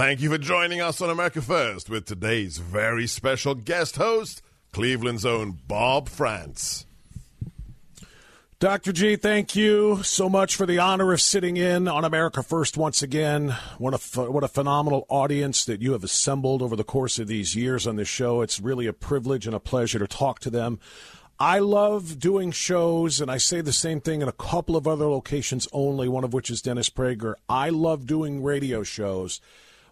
Thank you for joining us on America First with today's very special guest host, Cleveland's own Bob Frantz. Dr. G, thank you so much for the honor of sitting in on America First once again. What a, what a phenomenal audience that you have assembled over the course of these years on this show. It's really a privilege and a pleasure to talk to them. I love doing shows, and I say the same thing in a couple of other locations only, one of which is Dennis Prager. I love doing radio shows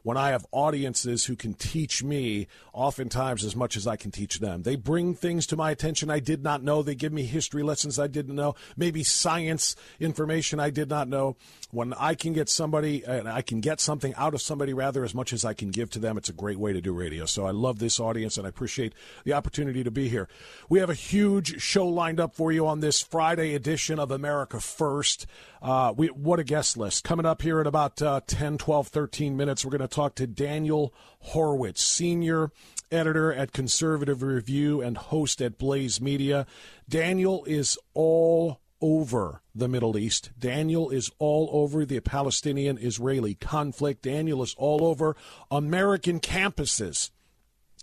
when I have audiences who can teach me oftentimes as much as I can teach them. They bring things to my attention I did not know. They give me history lessons I didn't know, maybe science information I did not know. When I can get somebody and I can get something out of somebody rather as much as I can give to them, it's a great way to do radio. So I love this audience and I appreciate the opportunity to be here. We have a huge show lined up for you on this Friday edition of America First. Uh, we, what a guest list. Coming up here in about uh, 10, 12, 13 minutes, we're going to talk to Daniel Horowitz, senior editor at Conservative Review and host at Blaze Media. Daniel is all over the Middle East. Daniel is all over the Palestinian Israeli conflict. Daniel is all over American campuses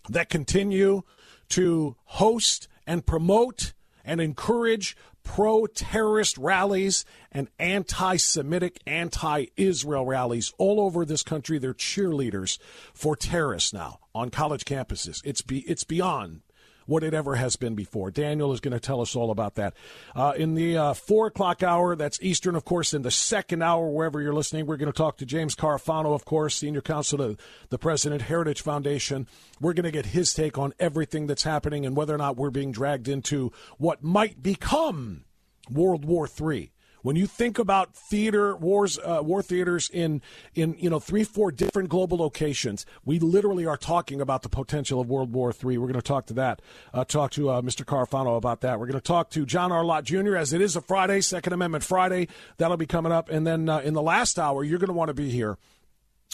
that continue to host and promote and encourage pro terrorist rallies and anti Semitic, anti Israel rallies all over this country. They're cheerleaders for terrorists now on college campuses. It's, be, it's beyond what it ever has been before. Daniel is going to tell us all about that. Uh, in the uh, four o'clock hour, that's Eastern, of course, in the second hour, wherever you're listening, we're going to talk to James Carafano, of course, Senior Counsel to the President Heritage Foundation. We're going to get his take on everything that's happening and whether or not we're being dragged into what might become World War III. When you think about theater wars, uh, war theaters in in you know three, four different global locations, we literally are talking about the potential of World War III. We're going to talk to that, uh, talk to uh, Mr. Carafano about that. We're going to talk to John R. Lott Jr. as it is a Friday, Second Amendment Friday. That'll be coming up, and then uh, in the last hour, you're going to want to be here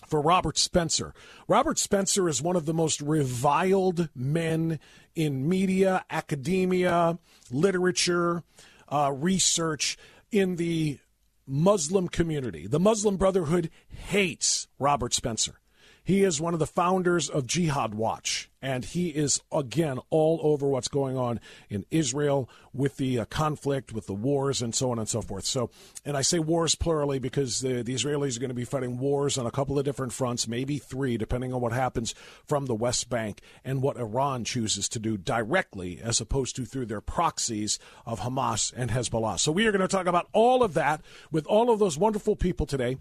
for Robert Spencer. Robert Spencer is one of the most reviled men in media, academia, literature, uh, research in the Muslim community. The Muslim Brotherhood hates Robert Spencer. He is one of the founders of Jihad Watch, and he is, again, all over what's going on in Israel with the uh, conflict, with the wars, and so on and so forth. So, and I say wars plurally because the, the Israelis are going to be fighting wars on a couple of different fronts, maybe three, depending on what happens from the West Bank and what Iran chooses to do directly as opposed to through their proxies of Hamas and Hezbollah. So, we are going to talk about all of that with all of those wonderful people today.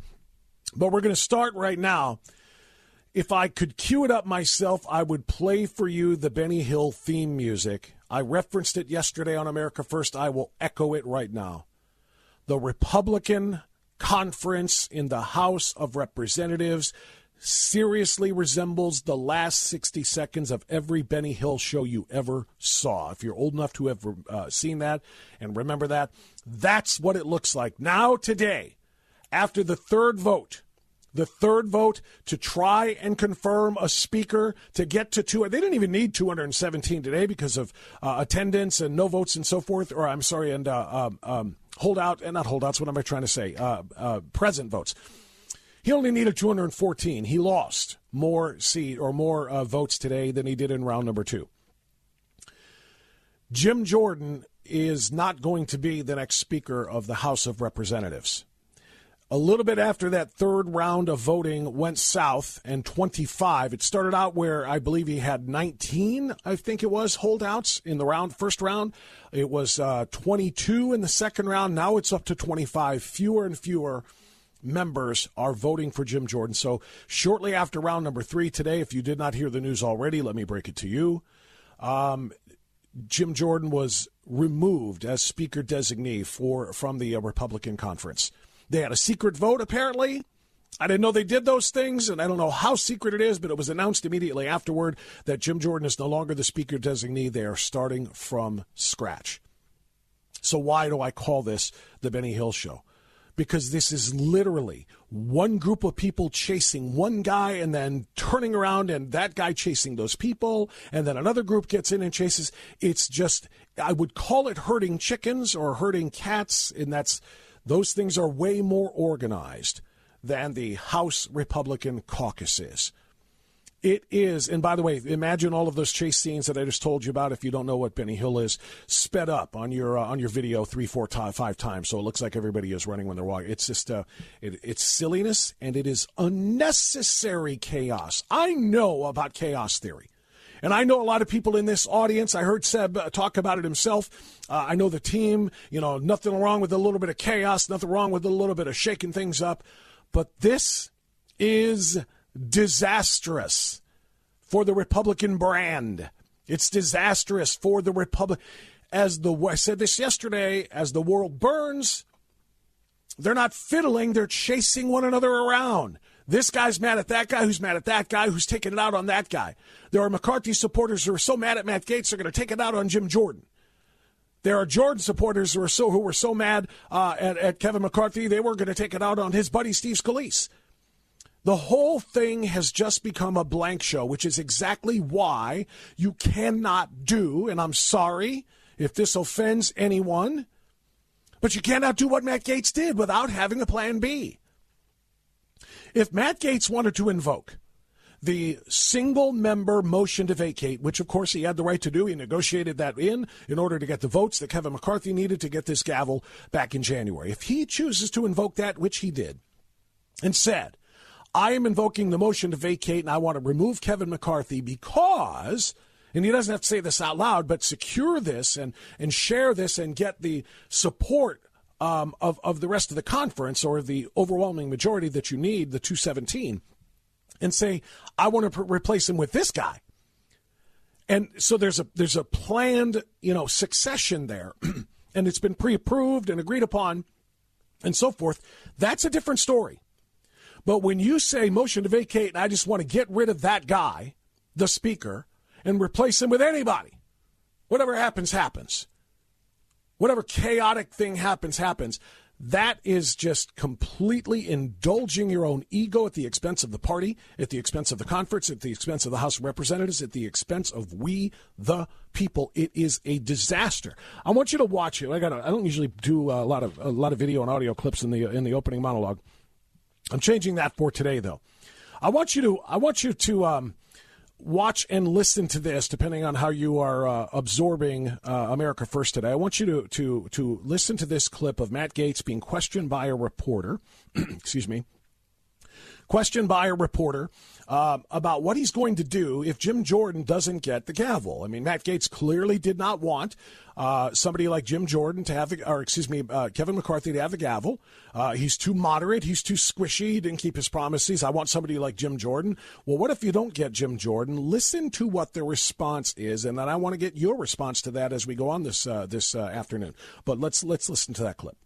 But we're going to start right now if I could cue it up myself, I would play for you the Benny Hill theme music. I referenced it yesterday on America First. I will echo it right now. The Republican conference in the House of Representatives seriously resembles the last 60 seconds of every Benny Hill show you ever saw. If you're old enough to have uh, seen that and remember that, that's what it looks like. Now, today, after the third vote, the third vote to try and confirm a speaker to get to two. They didn't even need 217 today because of uh, attendance and no votes and so forth. Or I'm sorry, and uh, um, um, and not holdouts. What am I trying to say? Uh, uh present votes. He only needed 214. He lost more seat or more uh, votes today than he did in round number two. Jim Jordan is not going to be the next Speaker of the House of Representatives. A little bit after that third round of voting went south and 25, it started out where I believe he had 19, I think it was, holdouts in the round, first round. It was uh, 22 in the second round. Now it's up to 25. Fewer and fewer members are voting for Jim Jordan. So shortly after round number three today, if you did not hear the news already, let me break it to you. Um, Jim Jordan was removed as speaker designee for from the uh, Republican conference. They had a secret vote, apparently. I didn't know they did those things, and I don't know how secret it is, but it was announced immediately afterward that Jim Jordan is no longer the speaker designee. They are starting from scratch. So, why do I call this the Benny Hill Show? Because this is literally one group of people chasing one guy and then turning around and that guy chasing those people, and then another group gets in and chases. It's just, I would call it herding chickens or herding cats, and that's, those things are way more organized than the House Republican caucus is. It is, and by the way, imagine all of those chase scenes that I just told you about. If you don't know what Benny Hill is, sped up on your uh, on your video three, four, five, five times, so it looks like everybody is running when they're walking. It's just uh, it, it's silliness and it is unnecessary chaos. I know about chaos theory. And I know a lot of people in this audience. I heard Seb uh, talk about it himself. Uh, I know the team. You know, nothing wrong with a little bit of chaos, nothing wrong with a little bit of shaking things up. But this is disastrous for the Republican brand. It's disastrous for the Republic. As the I said this yesterday, as the world burns, they're not fiddling, they're chasing one another around. This guy's mad at that guy, who's mad at that guy, who's taking it out on that guy. There are McCarthy supporters who are so mad at Matt Gaetz they're going to take it out on Jim Jordan. There are Jordan supporters who are so who were so mad uh, at, at Kevin McCarthy they were going to take it out on his buddy Steve Scalise. The whole thing has just become a blank show, which is exactly why you cannot do, and I'm sorry if this offends anyone, but you cannot do what Matt Gaetz did without having a plan B. If Matt Gaetz wanted to invoke the single member motion to vacate, which of course he had the right to do. He negotiated that in in order to get the votes that Kevin McCarthy needed to get this gavel back in January. If he chooses to invoke that, which he did, and said, I am invoking the motion to vacate and I want to remove Kevin McCarthy because and he doesn't have to say this out loud, but secure this and, and share this and get the support um, of, of the rest of the conference or the overwhelming majority that you need, the 217 and say, I want to replace him with this guy. And so there's a there's a planned you know succession there, and it's been pre-approved and agreed upon, and so forth. That's a different story. But when you say motion to vacate, and I just want to get rid of that guy, the speaker, and replace him with anybody, whatever happens, happens. Whatever chaotic thing happens, happens. That is just completely indulging your own ego at the expense of the party, at the expense of the conference, at the expense of the House of Representatives, at the expense of we, the people. It is a disaster. I want you to watch it. I got. I don't usually do a lot of a lot of video and audio clips in the in the opening monologue. I'm changing that for today, though. I want you to. I want you to. Um, watch and listen to this, depending on how you are uh, absorbing uh, America First today. I want you to to to listen to this clip of Matt Gaetz being questioned by a reporter. excuse me. Questioned by a reporter uh, about what he's going to do if Jim Jordan doesn't get the gavel. I mean, Matt Gaetz clearly did not want uh, somebody like Jim Jordan to have the, or excuse me, uh, Kevin McCarthy to have the gavel. Uh, he's too moderate. He's too squishy. He didn't keep his promises. I want somebody like Jim Jordan. Well, what if you don't get Jim Jordan? Listen to what the response is, and then I want to get your response to that as we go on this uh, this uh, afternoon. But let's let's listen to that clip.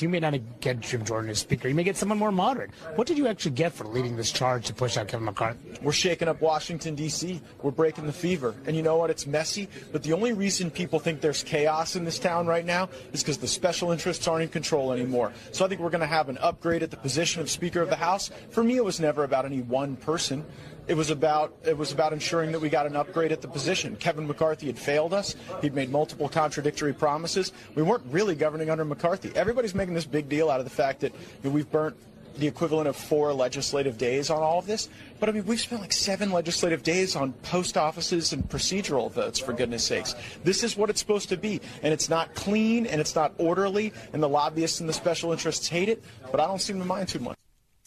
You may not get Jim Jordan as speaker. You may get someone more moderate. What did you actually get for leading this charge to push out Kevin McCarthy? We're shaking up Washington, D.C. We're breaking the fever. And you know what? It's messy. But the only reason people think there's chaos in this town right now is because the special interests aren't in control anymore. So I think we're going to have an upgrade at the position of Speaker of the House. For me, it was never about any one person. It was about it was about ensuring that we got an upgrade at the position. Kevin McCarthy had failed us. He'd made multiple contradictory promises. We weren't really governing under McCarthy. Everybody's making this big deal out of the fact that you know, we've burnt the equivalent of four legislative days on all of this. But I mean, we've spent like seven legislative days on post offices and procedural votes, for goodness sakes. This is what it's supposed to be. And it's not clean and it's not orderly, and the lobbyists and the special interests hate it, but I don't seem to mind too much.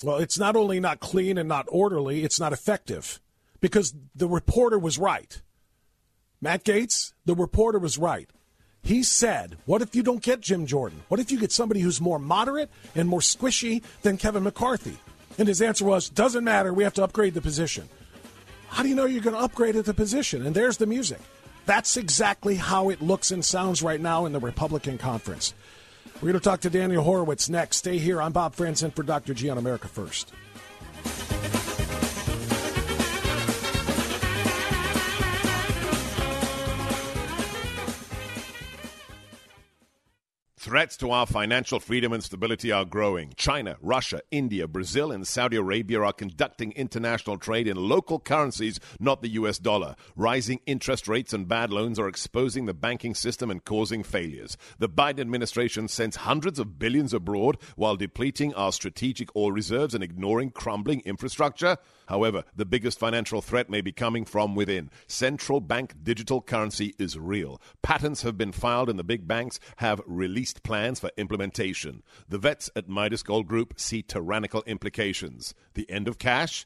Well, it's not only not clean and not orderly, it's not effective because the reporter was right. Matt Gaetz, the reporter was right. He said, What if you don't get Jim Jordan? What if you get somebody who's more moderate and more squishy than Kevin McCarthy? And his answer was, Doesn't matter. We have to upgrade the position. How do you know you're going to upgrade at the position? And there's the music. That's exactly how it looks and sounds right now in the Republican conference. We're going to talk to Daniel Horowitz next. Stay here. I'm Bob Franzen for Dr. G on America First. Threats to our financial freedom and stability are growing. China, Russia, India, Brazil, and Saudi Arabia are conducting international trade in local currencies, not the US dollar. Rising interest rates and bad loans are exposing the banking system and causing failures. The Biden administration sends hundreds of billions abroad while depleting our strategic oil reserves and ignoring crumbling infrastructure. However, the biggest financial threat may be coming from within. Central bank digital currency is real. Patents have been filed and the big banks have released plans for implementation. The vets at Midas Gold Group see tyrannical implications. The end of cash?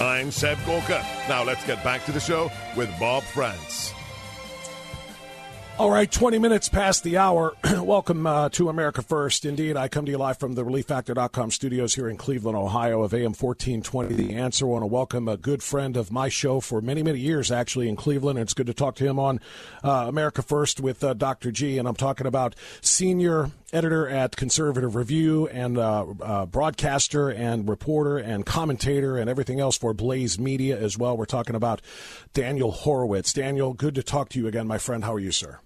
I'm Seb Gorka. Now let's get back to the show with Bob Frantz. All right, 20 minutes past the hour. Welcome uh, to America First. Indeed, I come to you live from the ReliefFactor.com studios here in Cleveland, Ohio, of AM 1420. The answer. I want to welcome a good friend of my show for many, many years, actually, in Cleveland. And it's good to talk to him on uh, America First with uh, Dr. G. And I'm talking about senior editor at Conservative Review and uh, uh, broadcaster and reporter and commentator and everything else for Blaze Media as well. We're talking about Daniel Horowitz. Daniel, good to talk to you again, my friend. How are you, sir?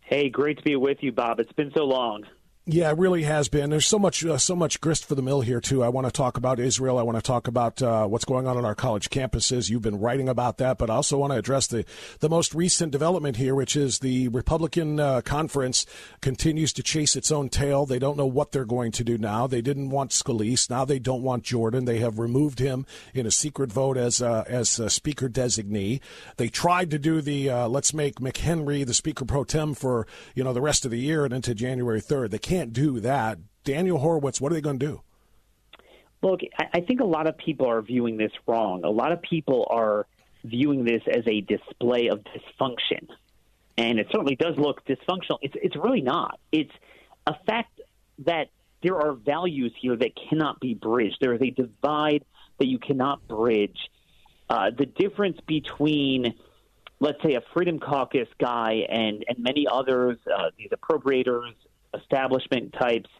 Hey, great to be with you, Bob. It's been so long. Yeah, it really has been. There's so much, uh, so much grist for the mill here too. I want to talk about Israel. I want to talk about uh, what's going on on our college campuses. You've been writing about that, but I also want to address the the most recent development here, which is the Republican uh, conference continues to chase its own tail. They don't know what they're going to do now. They didn't want Scalise, now they don't want Jordan. They have removed him in a secret vote as uh, as speaker designee. They tried to do the uh, let's make McHenry the speaker pro tem for you know the rest of the year and into January third. They can't can't do that. Daniel Horowitz, what are they going to do? Look, I think a lot of people are viewing this wrong. A lot of people are viewing this as a display of dysfunction. And it certainly does look dysfunctional. It's, it's really not. It's a fact that there are values here that cannot be bridged. There is a divide that you cannot bridge. Uh, the difference between, let's say, a Freedom Caucus guy and, and many others, uh, these appropriators, establishment types,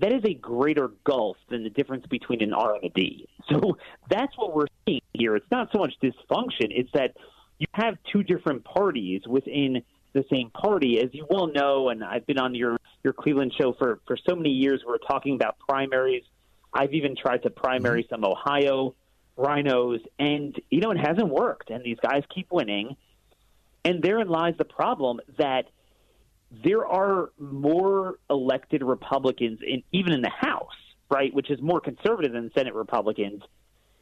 that is a greater gulf than the difference between an R and a D. So that's what we're seeing here. It's not so much dysfunction, it's that you have two different parties within the same party. As you well know, and I've been on your, your Cleveland show for, for so many years, we're talking about primaries. I've even tried to primary mm-hmm. some Ohio RINOs, and, you know, it hasn't worked. And these guys keep winning. And therein lies the problem that – there are more elected Republicans, in, even in the House, right, which is more conservative than Senate Republicans,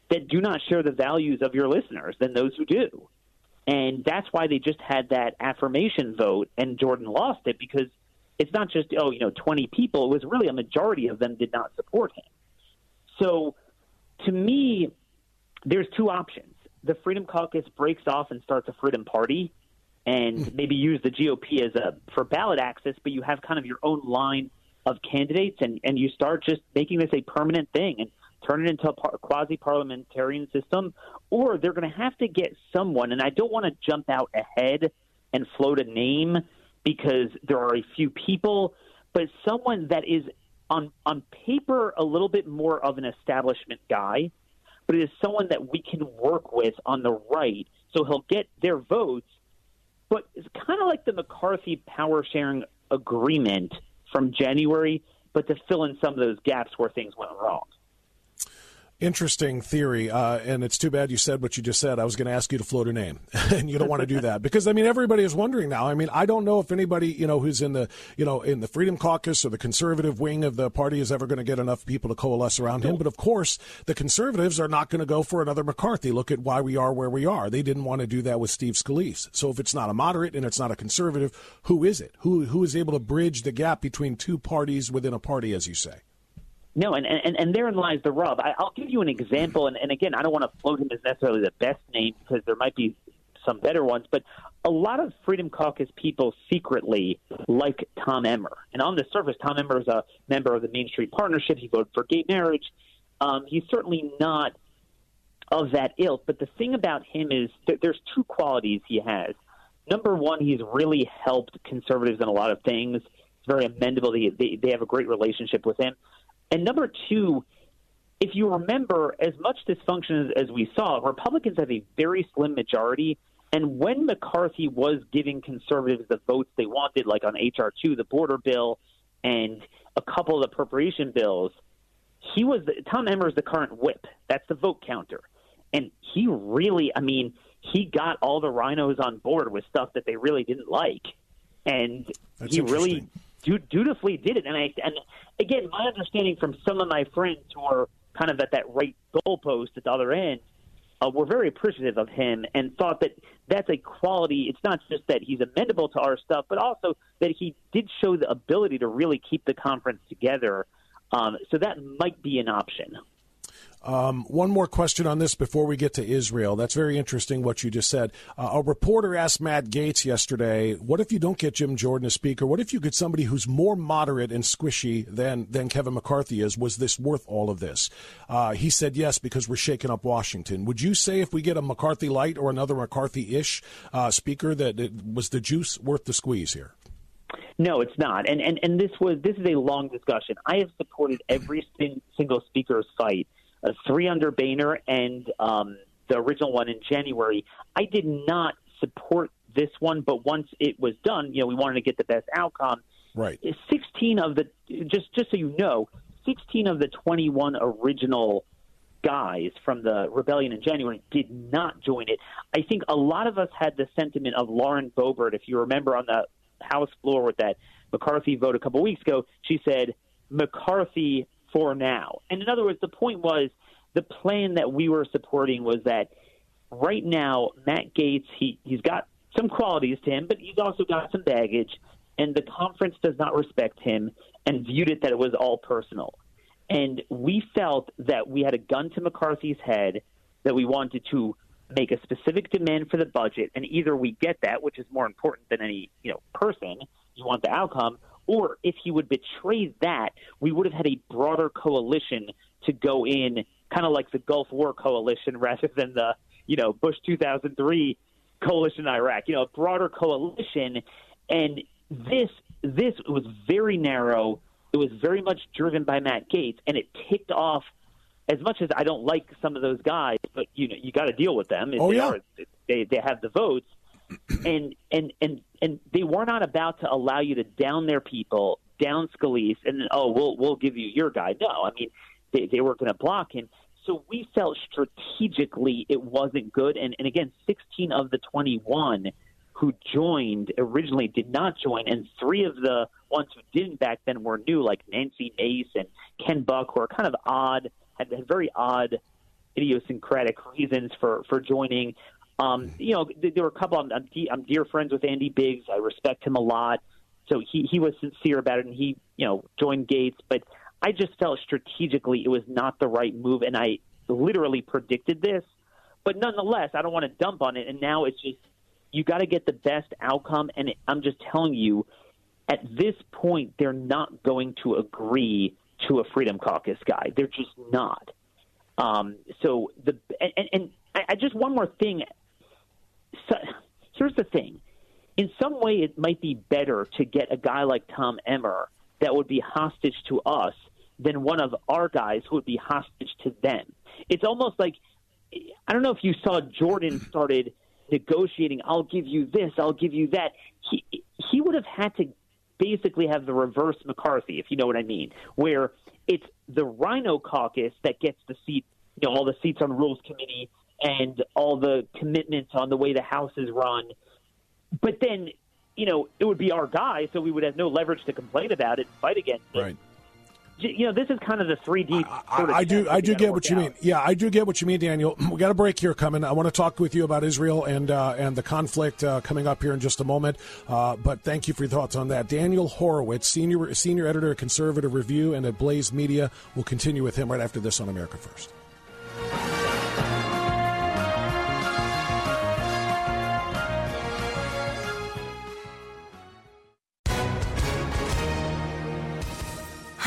that do not share the values of your listeners than those who do. And that's why they just had that affirmation vote, and Jordan lost it because it's not just, oh, you know, 20 people. It was really a majority of them did not support him. So to me, there's two options. The Freedom Caucus breaks off and starts a Freedom Party and hmm. maybe use the GOP as a for ballot access, but you have kind of your own line of candidates, and and you start just making this a permanent thing and turn it into a par- quasi parliamentarian system, or they're going to have to get someone, and I don't want to jump out ahead and float a name because there are a few people, but someone that is on on paper a little bit more of an establishment guy, but it is someone that we can work with on the right, so he'll get their votes but it's kind of like the McCarthy power sharing agreement from January, but to fill in some of those gaps where things went wrong. Interesting theory, uh, and it's too bad you said what you just said. I was going to ask you to float a name, and you don't want to do that because I mean everybody is wondering now. I mean I don't know if anybody you know who's in the you know in the Freedom Caucus or the conservative wing of the party is ever going to get enough people to coalesce around him. But of course, the conservatives are not going to go for another McCarthy. Look at why we are where we are. They didn't want to do that with Steve Scalise. So if it's not a moderate and it's not a conservative, who is it? Who who is able to bridge the gap between two parties within a party, as you say? No, and, and, and therein lies the rub. I, I'll give you an example, and, and again, I don't want to float him as necessarily the best name because there might be some better ones, but a lot of Freedom Caucus people secretly like Tom Emmer. And on the surface, Tom Emmer is a member of the Main Street Partnership. He voted for gay marriage. Um, he's certainly not of that ilk, but the thing about him is that there's two qualities he has. Number one, he's really helped conservatives in a lot of things. He's very amendable. They, they, they have a great relationship with him. And number two, if you remember, as much dysfunction as, as we saw, Republicans have a very slim majority. And when McCarthy was giving conservatives the votes they wanted, like on H.R. 2, the border bill, and a couple of appropriation bills, he was the, Tom Emmer is the current whip. That's the vote counter. And he really, I mean, he got all the RINOs on board with stuff that they really didn't like. And That's he really dutifully did it. And I and again, my understanding from some of my friends who are kind of at that right goalpost at the other end uh, were very appreciative of him and thought that that's a quality. It's not just that he's amendable to our stuff, but also that he did show the ability to really keep the conference together. Um, so that might be an option. Um, one more question on this before we get to Israel. That's very interesting what you just said. Uh, a reporter asked Matt Gaetz yesterday, "What if you don't get Jim Jordan as Speaker? What if you get somebody who's more moderate and squishy than than Kevin McCarthy is? Was this worth all of this?" Uh, he said, "Yes, because we're shaking up Washington." Would you say if we get a McCarthy light or another McCarthy-ish uh, Speaker that it, was the juice worth the squeeze here? No, it's not. And and and this was this is a long discussion. I have supported every single speaker's fight uh, three under Boehner and um, the original one in January. I did not support this one, but once it was done, you know, we wanted to get the best outcome. Right. 16 of the just just so you know, 16 of the 21 original guys from the rebellion in January did not join it. I think a lot of us had the sentiment of Lauren Boebert, if you remember on the House floor with that McCarthy vote a couple weeks ago. She said McCarthy for now. And in other words, the point was the plan that we were supporting was that right now Matt Gaetz he he's got some qualities to him, but he's also got some baggage, and the conference does not respect him and viewed it that it was all personal. And we felt that we had a gun to McCarthy's head that we wanted to make a specific demand for the budget, and either we get that, which is more important than any you know person, you want the outcome, or if he would betray that, we would have had a broader coalition to go in, kind of like the Gulf War coalition rather than the, you know, Bush 2003 coalition in Iraq. You know, a broader coalition. And this this was very narrow. It was very much driven by Matt Gaetz, and it ticked off. As much as I don't like some of those guys, but you know you got to deal with them. Oh they yeah, are, they they have the votes and and and and they were not about to allow you to down their people, down Scalise, and then oh we'll we'll give you your guy. No, I mean they they were going to block him. So we felt strategically it wasn't good. And and again, 16 of the 21 who joined originally did not join, and three of the ones who didn't back then were new, like Nancy Mace and Ken Buck, who are kind of odd, had, had very odd idiosyncratic reasons for for joining. Um, you know, there were a couple. I'm, I'm, dear friends with Andy Biggs. I respect him a lot. So he he was sincere about it, and he you know joined Gaetz. But I just felt strategically it was not the right move, and I literally predicted this. But nonetheless, I don't want to dump on it. And now it's just you got to get the best outcome. And I'm just telling you, at this point, they're not going to agree to a Freedom Caucus guy. They're just not. Um, so the and, and I, just one more thing so, here's the thing. In some way, it might be better to get a guy like Tom Emmer that would be hostage to us than one of our guys who would be hostage to them. It's almost like I don't know if you saw Jordan started negotiating. I'll give you this. I'll give you that. He he would have had to basically have the reverse McCarthy, if you know what I mean, where it's the RINO caucus that gets the seat you know all the seats on the Rules Committee and all the commitments on the way the House is run. But then, you know, it would be our guy, so we would have no leverage to complain about it and fight against it. Right you know, this is kind of the three D. I, I, do, I do get what you out. mean. Yeah, I do get what you mean, Daniel. We got a break here coming. I want to talk with you about Israel and uh, and the conflict uh, coming up here in just a moment. Uh, but thank you for your thoughts on that. Daniel Horowitz, senior senior editor at Conservative Review and at Blaze Media. We'll continue with him right after this on America First.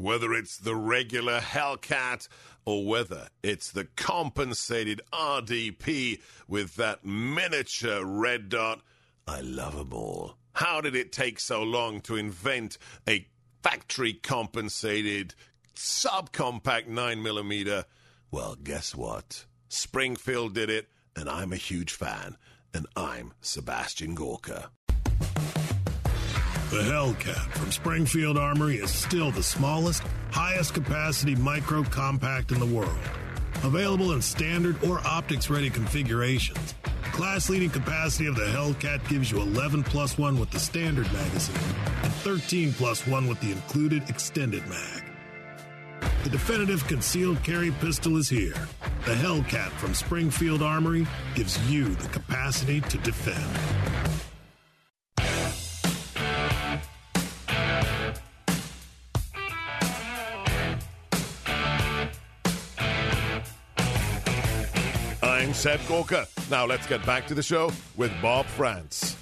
Whether it's the regular Hellcat or whether it's the compensated RDP with that miniature red dot. I love them all. How did it take so long to invent a factory compensated subcompact 9mm? Well, guess what? Springfield did it, and I'm a huge fan, and I'm Sebastian Gorka. The Hellcat from Springfield Armory is still the smallest, highest capacity micro compact in the world. Available in standard or optics ready configurations. Class leading capacity of the Hellcat gives you 11 plus 1 with the standard magazine and 13 plus 1 with the included extended mag. The definitive concealed carry pistol is here. The Hellcat from Springfield Armory gives you the capacity to defend. Seb Gorka. Now let's get back to the show with Bob Frantz.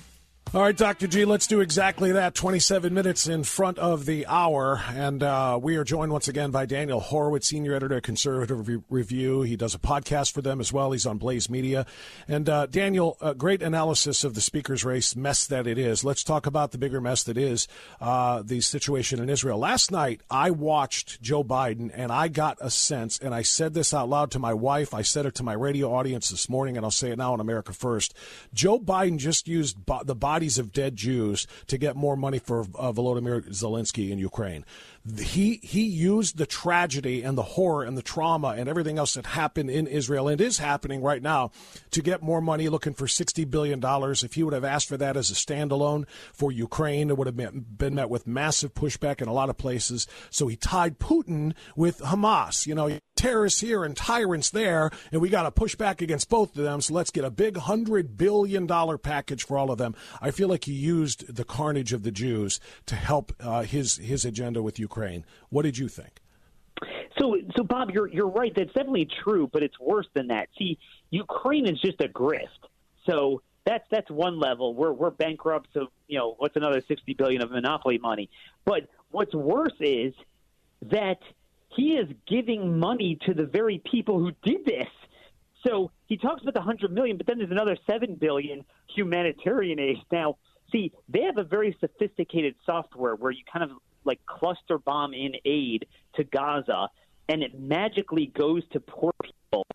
All right, Dr. G, let's do exactly that. 27 minutes in front of the hour. And uh, we are joined once again by Daniel Horowitz, senior editor at Conservative Re- Review. He does a podcast for them as well. He's on Blaze Media. And uh, Daniel, a great analysis of the speaker's race mess that it is. Let's talk about the bigger mess that is uh, the situation in Israel. Last night, I watched Joe Biden and I got a sense, and I said this out loud to my wife. I said it to my radio audience this morning, and I'll say it now on America First. Joe Biden just used the body bodies of dead Jews to get more money for uh, Volodymyr Zelensky in Ukraine. He he used the tragedy and the horror and the trauma and everything else that happened in Israel and is happening right now to get more money looking for 60 billion dollars. If he would have asked for that as a standalone for Ukraine it would have been met with massive pushback in a lot of places. So he tied Putin with Hamas. You know terrorists here and tyrants there and we got to push back against both of them so let's get a big 100 billion dollar package for all of them i feel like he used the carnage of the Jews to help uh, his his agenda with Ukraine Ukraine. What did you think? So, so Bob, you're you're right. That's definitely true, but it's worse than that. See, Ukraine is just a grift. So that's that's one level. We're we're bankrupt. So you know what's another sixty billion of monopoly money. But what's worse is that he is giving money to the very people who did this. So he talks about the hundred million, but then there's another seven billion humanitarian aid. Now, see, they have a very sophisticated software where you kind of like cluster bomb in aid to Gaza, and it magically goes to poor people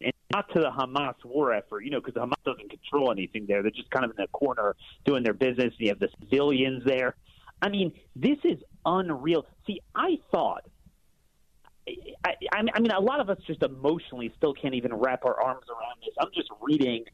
and not to the Hamas war effort, you know, because Hamas doesn't control anything there. They're just kind of in the corner doing their business. And You have the civilians there. I mean, this is unreal. See, I thought. I, I mean, a lot of us just emotionally still can't even wrap our arms around this. I'm just reading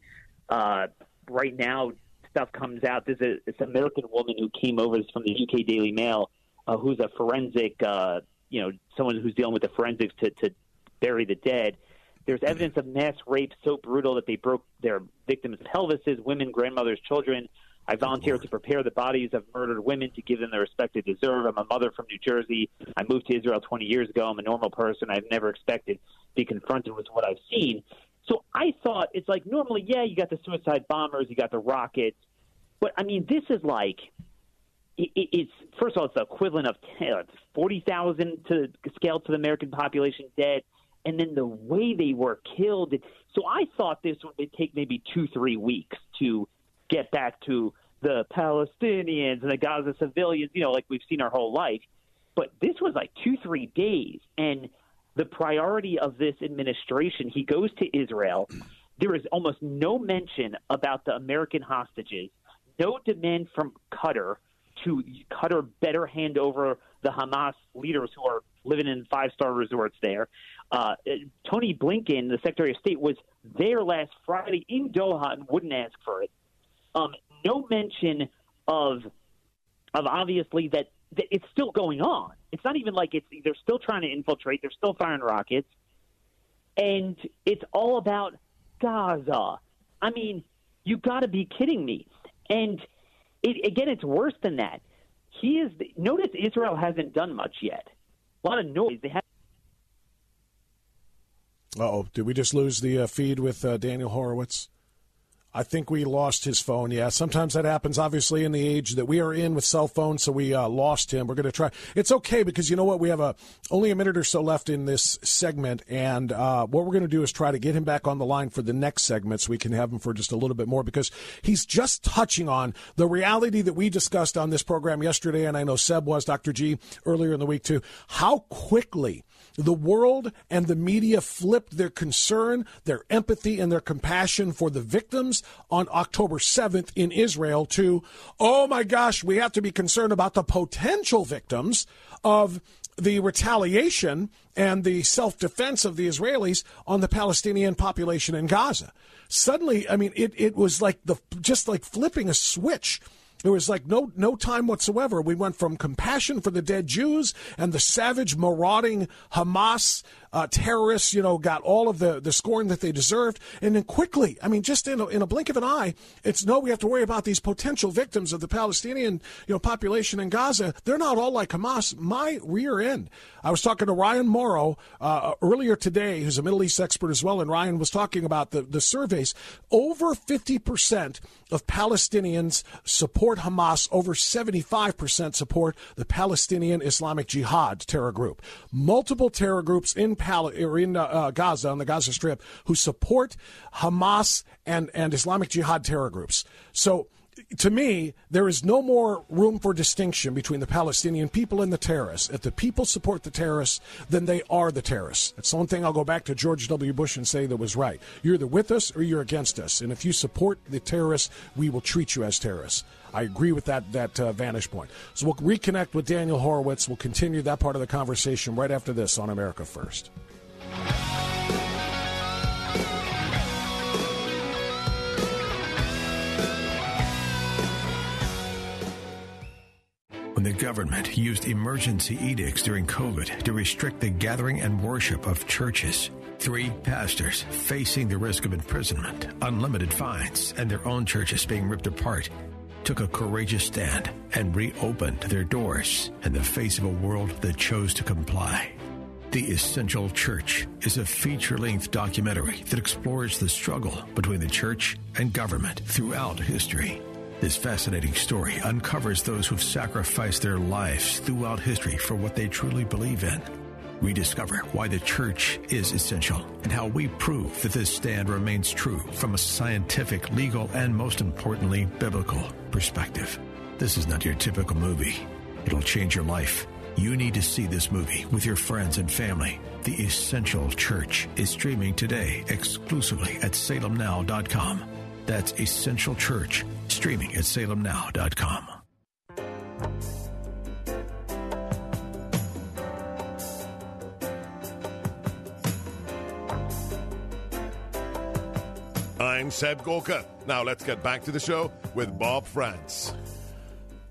uh, right now. Stuff comes out. There's a this American woman who came over from the UK Daily Mail uh, who's a forensic, uh, you know, someone who's dealing with the forensics to, to bury the dead. There's evidence of mass rape so brutal that they broke their victims' pelvises, women, grandmothers, children. I volunteered to prepare the bodies of murdered women to give them the respect they deserve. I'm a mother from New Jersey. I moved to Israel 20 years ago. I'm a normal person. I've never expected to be confronted with what I've seen. So I thought it's like normally, yeah, you got the suicide bombers, you got the rockets, but I mean, this is like it, it's first of all, it's the equivalent of uh, 40,000 to scale to the American population dead, and then the way they were killed. So I thought this would take maybe two, three weeks to get back to the Palestinians and the Gaza civilians, you know, like we've seen our whole life. But this was like two, three days. And the priority of this administration, he goes to Israel. There is almost no mention about the American hostages, no demand from Qatar to Qatar better hand over the Hamas leaders who are living in five star resorts there. Uh, Tony Blinken, the Secretary of State, was there last Friday in Doha and wouldn't ask for it. Um, no mention of of obviously that, that it's still going on. It's not even like it's they're still trying to infiltrate. They're still firing rockets, and it's all about Gaza. I mean, you got to be kidding me. And it, again, it's worse than that. He is. Notice Israel hasn't done much yet. A lot of noise. They have. oh, did we just lose the uh, feed with uh, Daniel Horowitz? I think we lost his phone. Yeah, sometimes that happens, obviously, in the age that we are in with cell phones. So we uh, lost him. We're going to try. It's okay because you know what? We have a only a minute or so left in this segment, and uh, what we're going to do is try to get him back on the line for the next segment so we can have him for just a little bit more because he's just touching on the reality that we discussed on this program yesterday, and I know Seb was Dr. G earlier in the week too. How quickly the world and the media flipped their concern, their empathy, and their compassion for the victims on October 7th in Israel to, oh my gosh, we have to be concerned about the potential victims of the retaliation and the self defense of the Israelis on the Palestinian population in Gaza. Suddenly, I mean, it, it was like the just like flipping a switch there was like no no time whatsoever. We went from compassion for the dead Jews and the savage, marauding Hamas uh, terrorists, you know, got all of the, the scoring that they deserved. And then quickly, I mean, just in a, in a blink of an eye, it's no, we have to worry about these potential victims of the Palestinian, you know, population in Gaza. They're not all like Hamas. My rear end. I was talking to Ryan Mauro uh, earlier today, who's a Middle East expert as well, and Ryan was talking about the, the surveys. Over 50% of Palestinians support Hamas, over 75% support the Palestinian Islamic Jihad terror group. Multiple terror groups in Pal- or in uh, uh, Gaza on the Gaza Strip who support Hamas and and Islamic Jihad terror groups. So to me, there is no more room for distinction between the Palestinian people and the terrorists. If the people support the terrorists, then they are the terrorists. It's the one thing I'll go back to George W. Bush and say that was right. You're either with us or you're against us. And if you support the terrorists, we will treat you as terrorists. I agree with that that uh, vantage point. So we'll reconnect with Daniel Horowitz. We'll continue that part of the conversation right after this on America First. When the government used emergency edicts during COVID to restrict the gathering and worship of churches, three pastors facing the risk of imprisonment, unlimited fines, and their own churches being ripped apart took a courageous stand and reopened their doors in the face of a world that chose to comply. The Essential Church is a feature length documentary that explores the struggle between the church and government throughout history. This fascinating story uncovers those who've sacrificed their lives throughout history for what they truly believe in. We discover why the church is essential and how we prove that this stand remains true from a scientific, legal, and most importantly, biblical perspective. This is not your typical movie. It'll change your life. You need to see this movie with your friends and family. The Essential Church is streaming today exclusively at salemnow.com. That's Essential Church, streaming at salemnow.com. I'm Seb Gorka. Now let's get back to the show with Bob Frantz.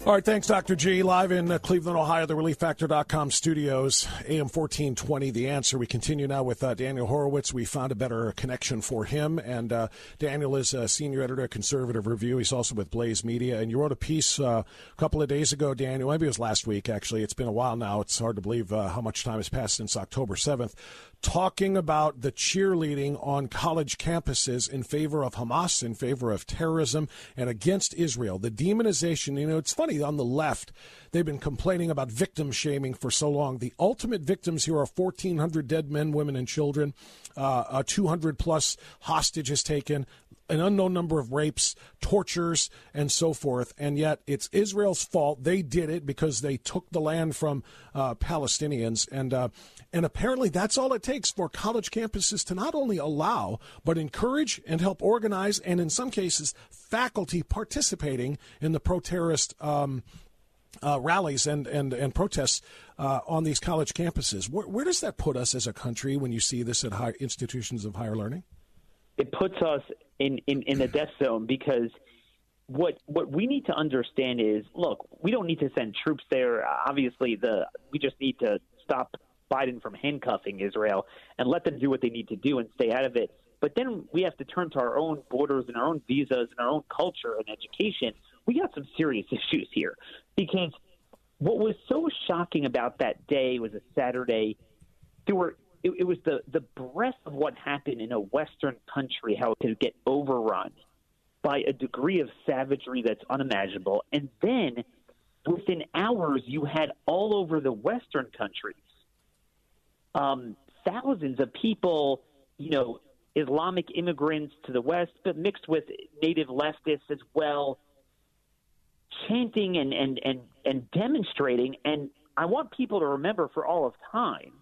All right, thanks, Dr. G. Live in uh, Cleveland, Ohio, the ReliefFactor.com studios, AM 1420, The Answer. We continue now with uh, Daniel Horowitz. We found a better connection for him. And uh, Daniel is a senior editor at Conservative Review. He's also with Blaze Media. And you wrote a piece uh, a couple of days ago, Daniel. Maybe it was last week, actually. It's been a while now. It's hard to believe uh, how much time has passed since October 7th talking about the cheerleading on college campuses in favor of Hamas, in favor of terrorism, and against Israel. The demonization, you know, it's funny, on the left, they've been complaining about victim shaming for so long. The ultimate victims here are 1,400 dead men, women, and children, uh, 200 plus hostages taken, an unknown number of rapes, tortures, and so forth. And yet it's Israel's fault. They did it because they took the land from uh, Palestinians. And, uh, and apparently that's all it takes for college campuses to not only allow, but encourage and help organize, and in some cases, faculty participating in the pro terrorist. Um, uh, rallies and, and, and protests uh, on these college campuses. Where, where, does that put us as a country when you see this at high institutions of higher learning? It puts us in, in, in the death zone because what what we need to understand is look, we don't need to send troops there. Obviously, the we just need to stop Biden from handcuffing Israel and let them do what they need to do and stay out of it. But then we have to turn to our own borders and our own visas and our own culture and education. We got some serious issues here because what was so shocking about that day was a Saturday. There were it, it was the the breadth of what happened in a Western country, how it could get overrun by a degree of savagery that's unimaginable, and then within hours you had all over the Western countries um, thousands of people, you know, Islamic immigrants to the West, but mixed with native leftists as well, chanting and, and, and, and demonstrating. And I want people to remember for all of time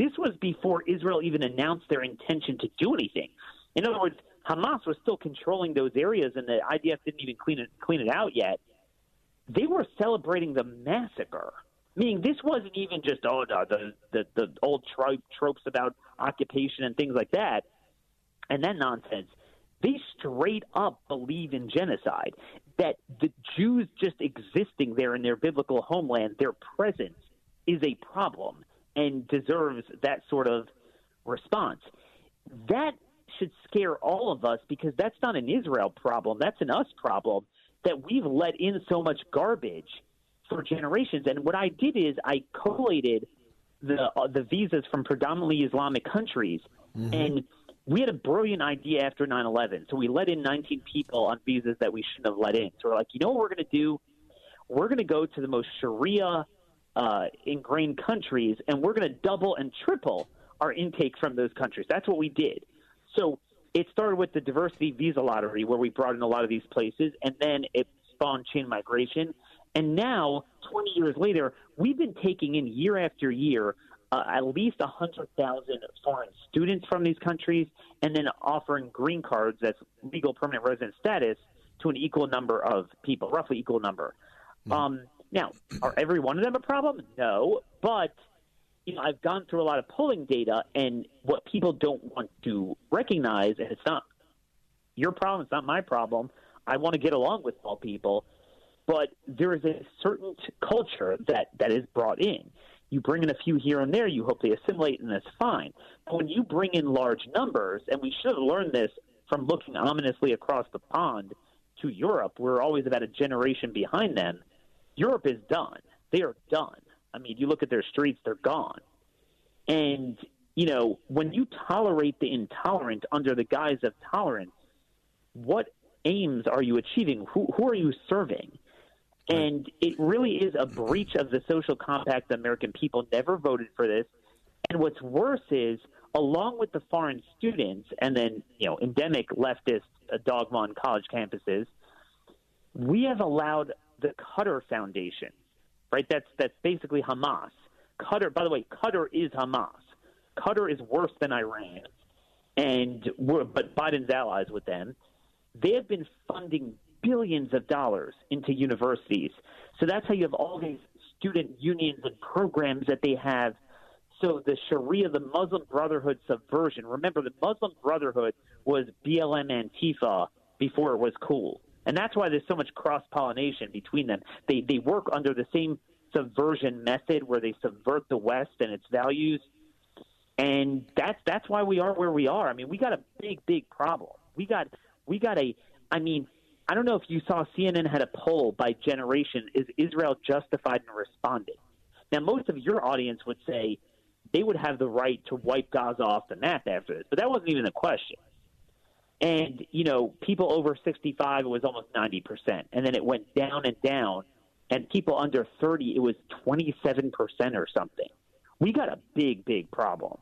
this was before Israel even announced their intention to do anything. In other words, Hamas was still controlling those areas, and the IDF didn't even clean it clean it out yet. They were celebrating the massacre. Meaning, this wasn't even just oh the the the old trope, tropes about occupation and things like that, and that nonsense. They straight up believe in genocide. That the Jews just existing there in their biblical homeland, their presence is a problem and deserves that sort of response. That should scare all of us because that's not an Israel problem. That's an us problem that we've let in so much garbage for generations. And what I did is I collated the uh, the visas from predominantly Islamic countries, mm-hmm. and we had a brilliant idea after 9/11. So we let in 19 people on visas that we shouldn't have let in. So we're like, you know what we're going to do? We're going to go to the most Sharia uh, ingrained countries, and we're going to double and triple our intake from those countries. That's what we did. So it started with the diversity visa lottery, where we brought in a lot of these places, and then it spawned chain migration. And now, 20 years later, we've been taking in year after year uh, at least 100,000 foreign students from these countries and then offering green cards as legal permanent resident status to an equal number of people, roughly equal number. Mm. Um, now, are every one of them a problem? No, but you know, I've gone through a lot of polling data, and what people don't want to recognize, and it's not your problem, it's not my problem. I want to get along with all people but there is a certain culture that, that is brought in. You bring in a few here and there, you hope they assimilate, and that's fine. But when you bring in large numbers, and we should have learned this from looking ominously across the pond to Europe, we're always about a generation behind them. Europe is done. They are done. I mean, you look at their streets, they're gone. And, you know, when you tolerate the intolerant under the guise of tolerance, what aims are you achieving? Who, who are you serving? And it really is a breach of the social compact. The American people never voted for this. And what's worse is, along with the foreign students and then, you know, endemic leftist uh, dogma on college campuses, we have allowed the Qatar Foundation, right? That's that's basically Hamas. Qatar, by the way, Qatar is Hamas. Qatar is worse than Iran, and we're, but Biden's allies with them. They have been funding billions of dollars into universities. So that's how you have all these student unions and programs that they have. So the Sharia, the Muslim Brotherhood subversion. Remember, the Muslim Brotherhood was BLM Antifa before it was cool. And that's why there's so much cross pollination between them. They they work under the same subversion method where they subvert the West and its values. And that's that's why we are where we are. I mean, we got a big, big problem. We got we got a I mean, I don't know if you saw CNN had a poll by generation, is Israel justified in responding? Now most of your audience would say they would have the right to wipe Gaza off the map after this, but that wasn't even a question. And, you know, people over 65, it was almost 90%. And then it went down and down. And people under 30, it was 27% or something. We got a big, big problem.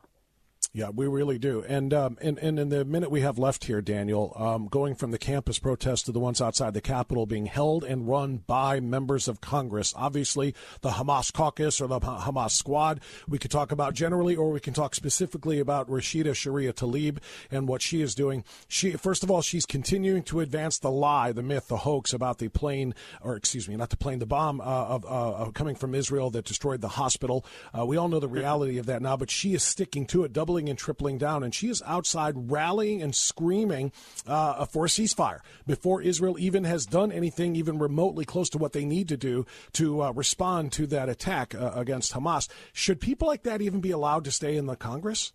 Yeah, we really do. And um, and, and in the minute we have left here, Daniel, um, going from the campus protests to the ones outside the Capitol being held and run by members of Congress. Obviously, the Hamas caucus or the Hamas squad, we could talk about generally, or we can talk specifically about Rashida Sharia Tlaib and what she is doing. She, first of all, she's continuing to advance the lie, the myth, the hoax about the plane, or excuse me, not the plane, the bomb uh, of uh, coming from Israel that destroyed the hospital. Uh, we all know the reality of that now, but she is sticking to it, doubling doubling and tripling down. And she is outside rallying and screaming uh, for a ceasefire before Israel even has done anything even remotely close to what they need to do to uh, respond to that attack uh, against Hamas. Should people like that even be allowed to stay in the Congress?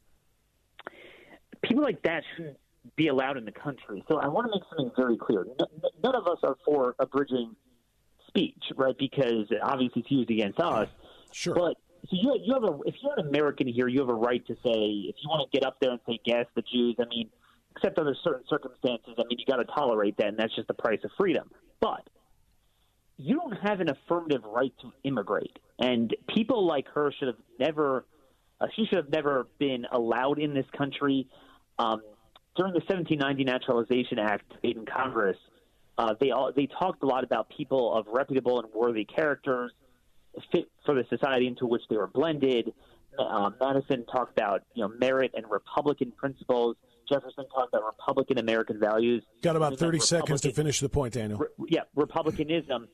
People like that shouldn't be allowed in the country. So I want to make something very clear. None of us are for abridging speech, right? Because obviously it's used against us. Sure. But so you you have a if you're an American here, you have a right to say if you want to get up there and say gas the Jews. I mean, except under certain circumstances. I mean, you got to tolerate that, and that's just the price of freedom. But you don't have an affirmative right to immigrate, and people like her should have never. Uh, she should have never been allowed in this country. Um, during the 1790 Naturalization Act in Congress, uh, they all, they talked a lot about people of reputable and worthy characters fit for the society into which they were blended. Uh, Madison talked about you know merit and Republican principles. Jefferson talked about Republican American values. Got about thirty seconds to finish the point, Daniel. Re- yeah, Republicanism.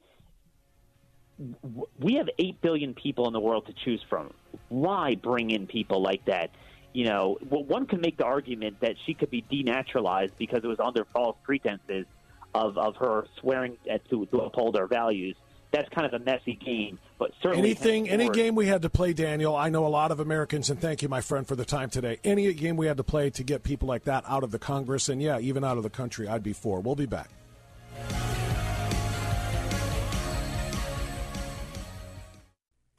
We have eight billion people in the world to choose from. Why bring in people like that? You know, well, one can make the argument that she could be denaturalized because it was under false pretenses of, of her swearing to, to uphold our values that's kind of a messy game. But certainly, anything, any game we had to play, Daniel. I know a lot of Americans, and thank you, my friend, for the time today. Any game we had to play to get people like that out of the Congress, and yeah, even out of the country, I'd be for. We'll be back.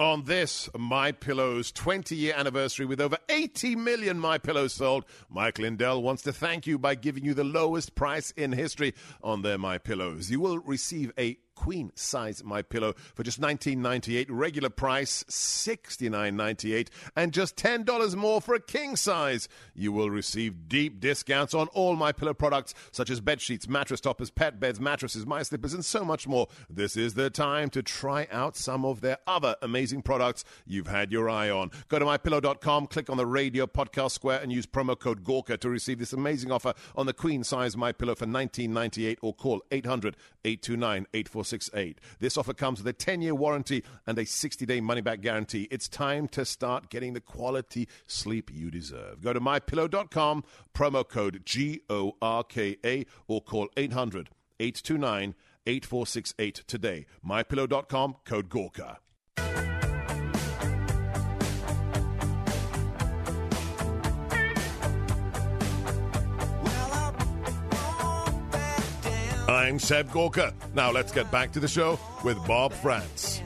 on this my pillows 20 year anniversary with over 80 million my pillows sold mike lindell wants to thank you by giving you the lowest price in history on their my pillows you will receive a queen size my pillow for just 19.98 regular price 69.98 and just $10 more for a king size. You will receive deep discounts on all my pillow products such as bed sheets mattress toppers pet beds mattresses my slippers and so much more. This is the time to try out some of their other amazing products you've had your eye on. Go to mypillow.com click on the radio podcast square and use promo code gorka to receive this amazing offer on the queen size my pillow for 19.98 or call 800 829 868. This offer comes with a 10 year warranty and a 60 day money back guarantee. It's time to start getting the quality sleep you deserve. Go to mypillow.com, promo code G O R K A, or call 800 829 8468 today. Mypillow.com, code Gorka. I'm Seb Gorka. Now let's get back to the show with Bob Frantz.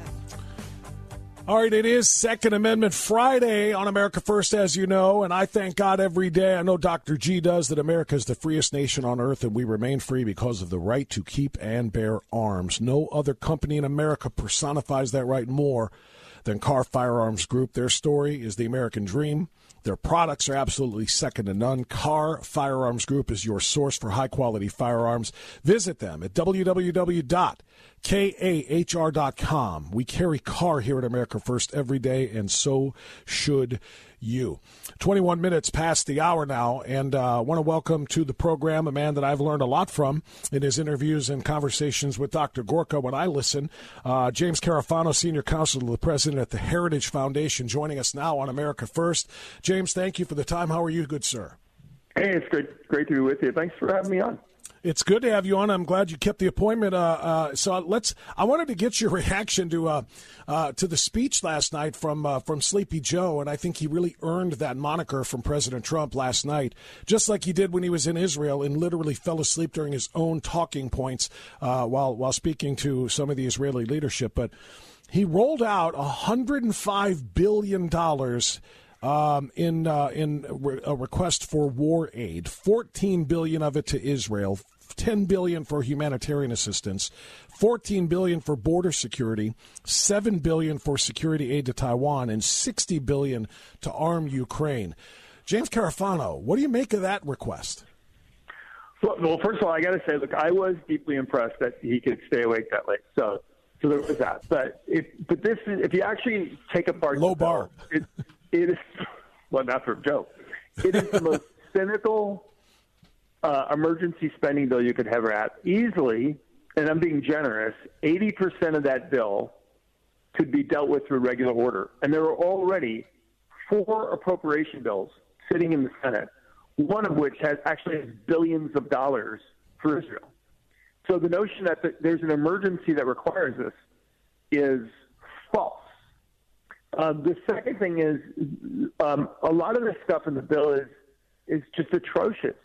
All right, it is Second Amendment Friday on America First, as you know, and I thank God every day. I know Dr. G does that America is the freest nation on earth, and we remain free because of the right to keep and bear arms. No other company in America personifies that right more than Kahr Firearms Group. Their story is the American dream. Their products are absolutely second to none. Kahr Firearms Group is your source for high quality firearms. Visit them at www.kahr.com. We carry Kahr here at America First every day, and so should you. 21 minutes past the hour now, and I uh, want to welcome to the program a man that I've learned a lot from in his interviews and conversations with Dr. Gorka when I listen. Uh, James Carafano, Senior Counsel to the President at the Heritage Foundation, joining us now on America First. James, thank you for the time. How are you, good sir? Hey, it's great, great to be with you. Thanks for having me on. It's good to have you on. I'm glad you kept the appointment. Uh, uh, so let's. I wanted to get your reaction to uh, uh to the speech last night from uh, from Sleepy Joe, and I think he really earned that moniker from President Trump last night, just like he did when he was in Israel and literally fell asleep during his own talking points uh, while while speaking to some of the Israeli leadership. But he rolled out 105 billion dollars um, in uh, in a request for war aid, 14 billion of it to Israel, 10 billion for humanitarian assistance, 14 billion for border security, 7 billion for security aid to Taiwan, and 60 billion to arm Ukraine. James Carafano, what do you make of that request? Well, first of all, I got to say, look, I was deeply impressed that he could stay awake that late. So, so there was that. But if, but this is, if you actually take apart low bar, it, it is well, not for a joke. It is the most cynical uh, emergency spending bill you could have. Easily, and I'm being generous, 80% of that bill could be dealt with through regular order. And there are already four appropriation bills sitting in the Senate, one of which has actually has billions of dollars for Israel. So the notion that there's an emergency that requires this is false. Um, the second thing is um, a lot of the stuff in the bill is is just atrocious.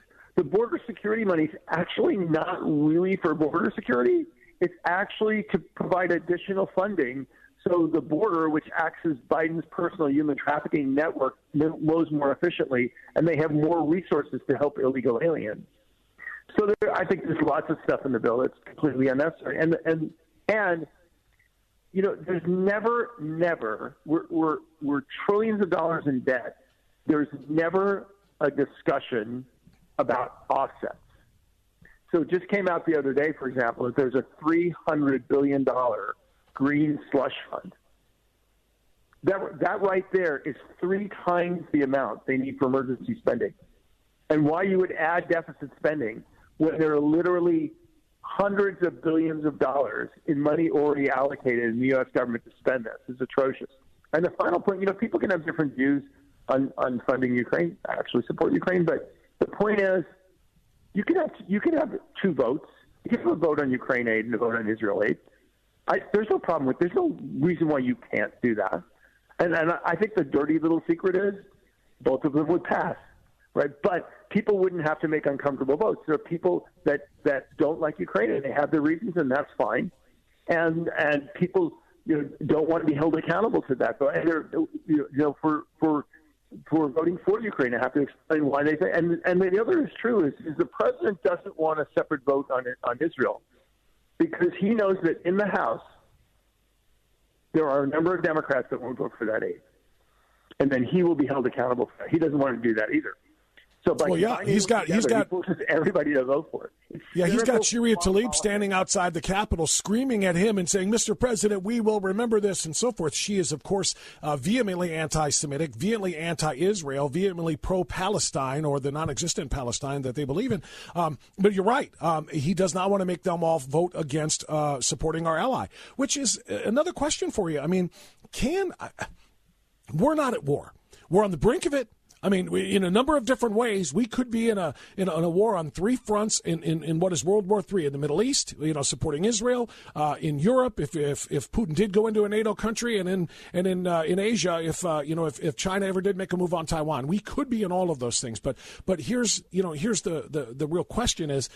The border security money is actually not really for border security. It's actually to provide additional funding so the border, which acts as Biden's personal human trafficking network, flows more efficiently, and they have more resources to help illegal aliens. So there, I think there's lots of stuff in the bill that's completely unnecessary, and and and you know, there's never, never, we're, we're, we're trillions of dollars in debt. There's never a discussion about offsets. So it just came out the other day, for example, that there's a $300 billion green slush fund. That, that right there is three times the amount they need for emergency spending. And why you would add deficit spending when there are literally hundreds of billions of dollars in money already allocated in the U.S. government to spend this is atrocious. And the final point, you know, people can have different views on, on funding Ukraine. I actually support Ukraine, but the point is, you can have you can have two votes. You can have a vote on Ukraine aid and a vote on Israel aid. I, there's no problem with. There's no reason why you can't do that. And, and I think the dirty little secret is both of them would pass right? But people wouldn't have to make uncomfortable votes. There are people that that don't like Ukraine and they have their reasons, and that's fine. And and people you know don't want to be held accountable to that. And they're you know for for for voting for Ukraine, have to explain why they think. And and the other is true is, is the president doesn't want a separate vote on on Israel because he knows that in the House there are a number of Democrats that won't vote for that aid, and then he will be held accountable for that. He doesn't want to do that either. So by well, yeah, he's got together, he's got he forces everybody to vote for it. It's yeah, he's got Sharia Tlaib standing outside the Capitol, screaming at him and saying, "Mr. President, we will remember this," and so forth. She is, of course, uh, vehemently anti-Semitic, vehemently anti-Israel, vehemently pro-Palestine or the non-existent Palestine that they believe in. Um, but you're right; um, he does not want to make them all vote against uh, supporting our ally, which is another question for you. I mean, can we're not at war? We're on the brink of it. I mean, we, in a number of different ways, we could be in a in a, in a war on three fronts in, in, in, what is World War III in the Middle East, you know, supporting Israel, uh, in Europe, if, if if Putin did go into a NATO country, and in and in uh, in Asia, if uh, you know if, if China ever did make a move on Taiwan, we could be in all of those things. But but here's you know here's the the, the real question is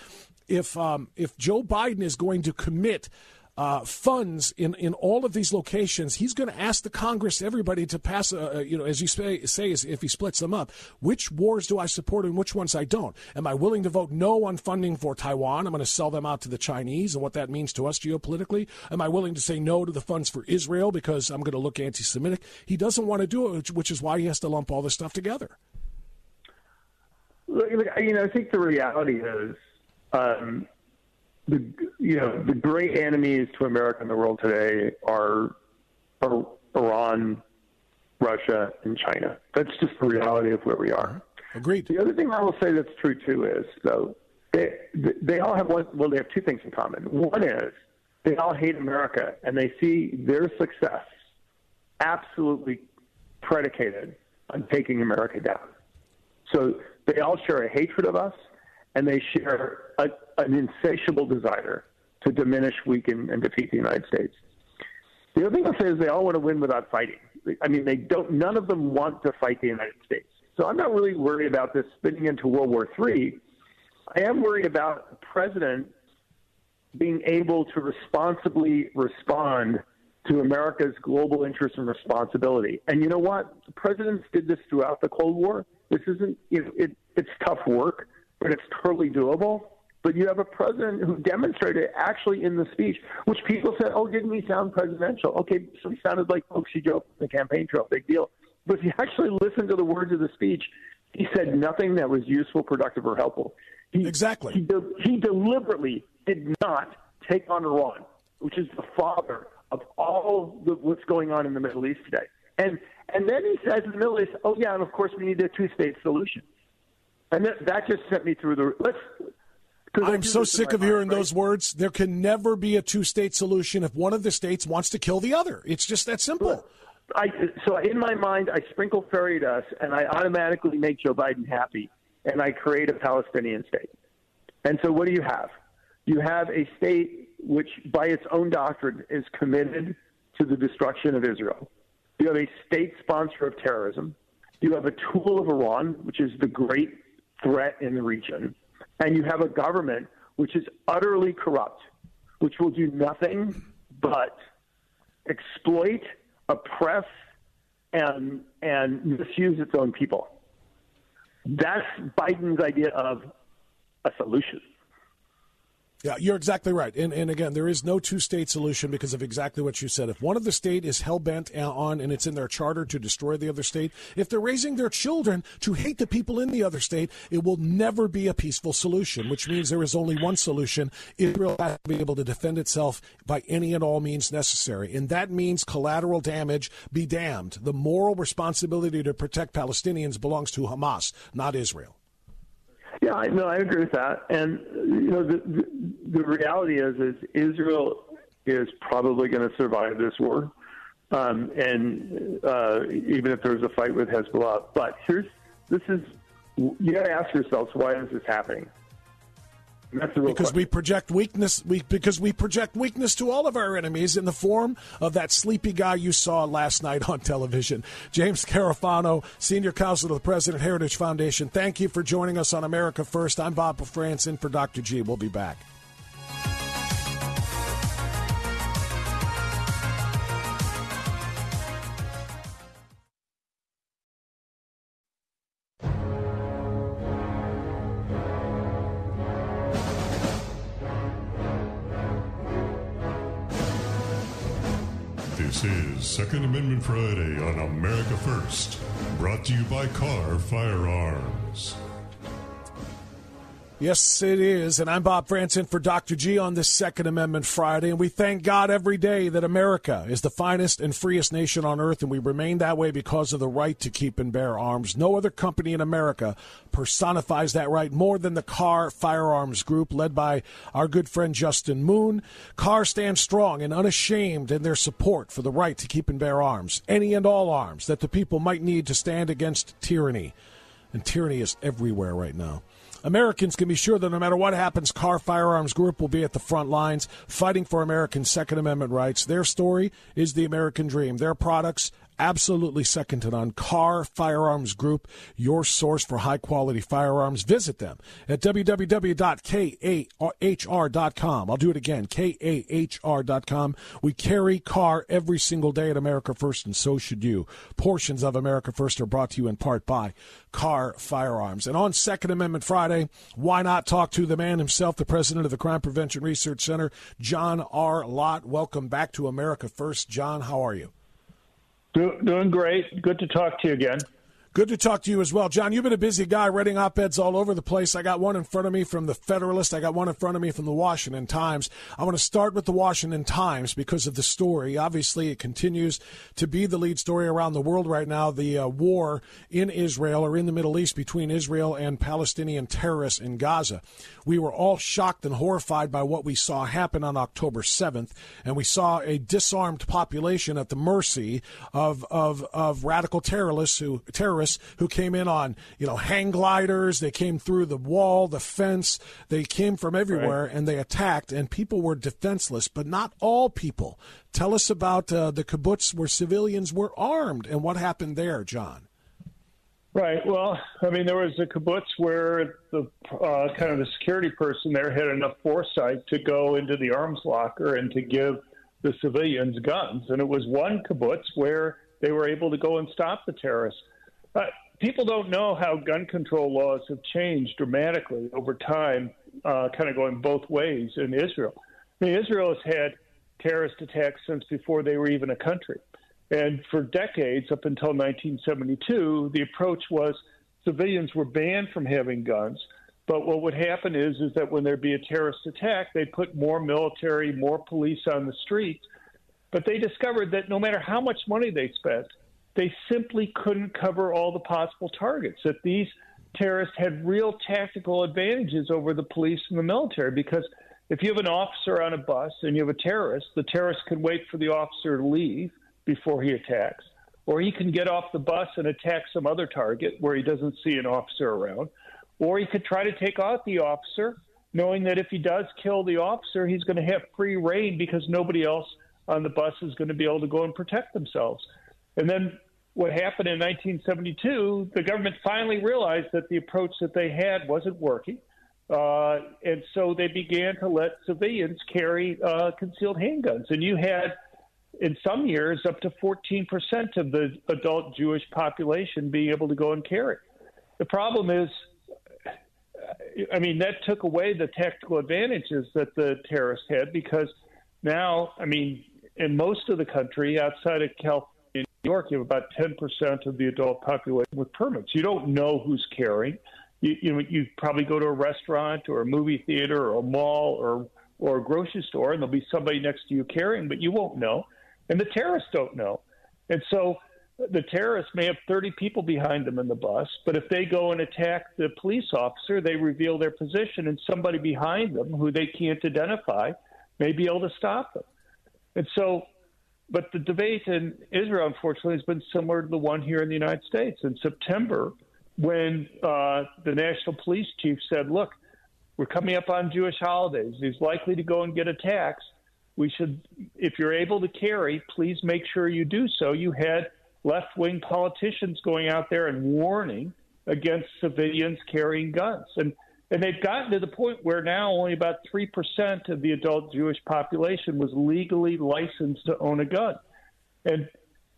if um, if Joe Biden is going to commit uh, funds in, in all of these locations, he's going to ask the Congress, everybody, to pass, a, a, you know, as you say, say, if he splits them up, which wars do I support and which ones I don't? Am I willing to vote no on funding for Taiwan? I'm going to sell them out to the Chinese and what that means to us geopolitically. Am I willing to say no to the funds for Israel because I'm going to look anti Semitic? He doesn't want to do it, which is why he has to lump all this stuff together. Look, you know, I think the reality is um, the you know the great enemies to America in the world today are, are Iran, Russia, and China. That's just the reality of where we are. Uh-huh. Agreed. The other thing I will say that's true too is though they they all have one. Well, they have two things in common. One is they all hate America and they see their success absolutely predicated on taking America down. So they all share a hatred of us and they share a, an insatiable desire to diminish, weaken, and defeat the United States. The other thing I'll say is they all want to win without fighting. I mean, they don't. None of them want to fight the United States. So I'm not really worried about this spinning into World War III. I am worried about the president being able to responsibly respond to America's global interest and responsibility. And you know what? The presidents did this throughout the Cold War. This isn't, you know, it, it's tough work, but it's totally doable. But you have a president who demonstrated actually in the speech, which people said, oh, didn't he sound presidential? Okay, so he sounded like Folksy Joe from the campaign trail, big deal. But if you actually listen to the words of the speech, he said nothing that was useful, productive, or helpful. He, exactly. He, de- he deliberately did not take on Iran, which is the father of all the, what's going on in the Middle East today. And and then he says in the Middle East, oh yeah, and of course we need a two-state solution. And that, that just sent me through the let's. I'm so sick of hearing right? those words. There can never be a two-state solution if one of the states wants to kill the other. It's just that simple. I, so in my mind, I sprinkle fairy dust and I automatically make Joe Biden happy, and I create a Palestinian state. And so, what do you have? You have a state which, by its own doctrine, is committed to the destruction of Israel. You have a state sponsor of terrorism. You have a tool of Iran, which is the great threat in the region. And you have a government which is utterly corrupt, which will do nothing but exploit, oppress, and, and misuse its own people. That's Biden's idea of a solution. Yeah, you're exactly right. And, and again, there is no two state solution because of exactly what you said. If one of the state is hell bent on and it's in their charter to destroy the other state, if they're raising their children to hate the people in the other state, it will never be a peaceful solution, which means there is only one solution. Israel has to be able to defend itself by any and all means necessary. And that means collateral damage be damned. The moral responsibility to protect Palestinians belongs to Hamas, not Israel. Yeah, I no, I agree with that. And you know, the the, the reality is, is Israel is probably going to survive this war, um, and uh, even if there's a fight with Hezbollah. But here's this is you got to ask yourselves why is this happening? Because question. we project weakness. We because we project weakness to all of our enemies in the form of that sleepy guy you saw last night on television, James Carafano, senior counsel to the President Heritage Foundation. Thank you for joining us on America First. I'm Bob Frantz in for Dr. G. We'll be back. Second Amendment Friday on America First. Brought to you by Kahr Firearms. Yes, it is. And I'm Bob Frantz in for Dr. G on this Second Amendment Friday. And we thank God every day that America is the finest and freest nation on earth, and we remain that way because of the right to keep and bear arms. No other company in America personifies that right more than the Kahr Firearms Group, led by our good friend Justin Moon. Kahr stands strong and unashamed in their support for the right to keep and bear arms, any and all arms that the people might need to stand against tyranny. And tyranny is everywhere right now. Americans can be sure that no matter what happens, Kahr Firearms Group will be at the front lines fighting for American Second Amendment rights. Their story is the American dream. Their products absolutely second to none. Kahr Firearms Group, your source for high quality firearms. Visit them at www.kahr.com. I'll do it again, kahr.com. We carry Kahr every single day at America First, and so should you. Portions of America First are brought to you in part by Kahr Firearms. And on Second Amendment Friday, why not talk to the man himself, the president of the Crime Prevention Research Center, John R. Lott. Welcome back to America First. John, how are you? Do, doing great. Good to talk to you again. Good to talk to you as well. John, you've been a busy guy writing op eds all over the place. I got one in front of me from the Federalist. I got one in front of me from the Washington Times. I want to start with the Washington Times because of the story. Obviously, it continues to be the lead story around the world right now the uh, war in Israel or in the Middle East between Israel and Palestinian terrorists in Gaza. We were all shocked and horrified by what we saw happen on October 7th, and we saw a disarmed population at the mercy of, of, of radical terrorists who terrorists terrorists who came in on, you know, hang gliders. They came through the wall, the fence. They came from everywhere right. and they attacked, and people were defenseless, but not all people. Tell us about uh, the kibbutz where civilians were armed and what happened there, John. Right. Well, I mean, there was a kibbutz where the uh, kind of the security person there had enough foresight to go into the arms locker and to give the civilians guns. And it was one kibbutz where they were able to go and stop the terrorists. Uh, people don't know how gun control laws have changed dramatically over time, uh, kind of going both ways in Israel. I mean, Israel has had terrorist attacks since before they were even a country. And for decades, up until 1972, the approach was civilians were banned from having guns. But what would happen is, is that when there'd be a terrorist attack, they'd put more military, more police on the streets. But they discovered that no matter how much money they spent, they simply couldn't cover all the possible targets. That these terrorists had real tactical advantages over the police and the military because if you have an officer on a bus and you have a terrorist, the terrorist can wait for the officer to leave before he attacks. Or he can get off the bus and attack some other target where he doesn't see an officer around. Or he could try to take out the officer, knowing that if he does kill the officer, he's going to have free reign because nobody else on the bus is going to be able to go and protect themselves. And then what happened in 1972, the government finally realized that the approach that they had wasn't working. Uh, and so they began to let civilians carry uh, concealed handguns. And you had in some years up to 14% of the adult Jewish population being able to go and carry. The problem is, I mean, that took away the tactical advantages that the terrorists had because now, I mean, in most of the country outside of California, New York, you have about 10% of the adult population with permits. You don't know who's carrying. You, you you probably go to a restaurant or a movie theater or a mall or or a grocery store, and there'll be somebody next to you carrying, but you won't know and the terrorists don't know. And so the terrorists may have 30 people behind them in the bus, but if they go and attack the police officer, they reveal their position, and somebody behind them who they can't identify may be able to stop them. And so, but the debate in Israel, unfortunately, has been similar to the one here in the United States. In September, when uh, the national police chief said, Look, we're coming up on Jewish holidays. He's likely to go and get attacks we should, if you're able to carry, please make sure you do so. You had left wing politicians going out there and warning against civilians carrying guns. And, and they've gotten to the point where now only about 3% of the adult Jewish population was legally licensed to own a gun. And,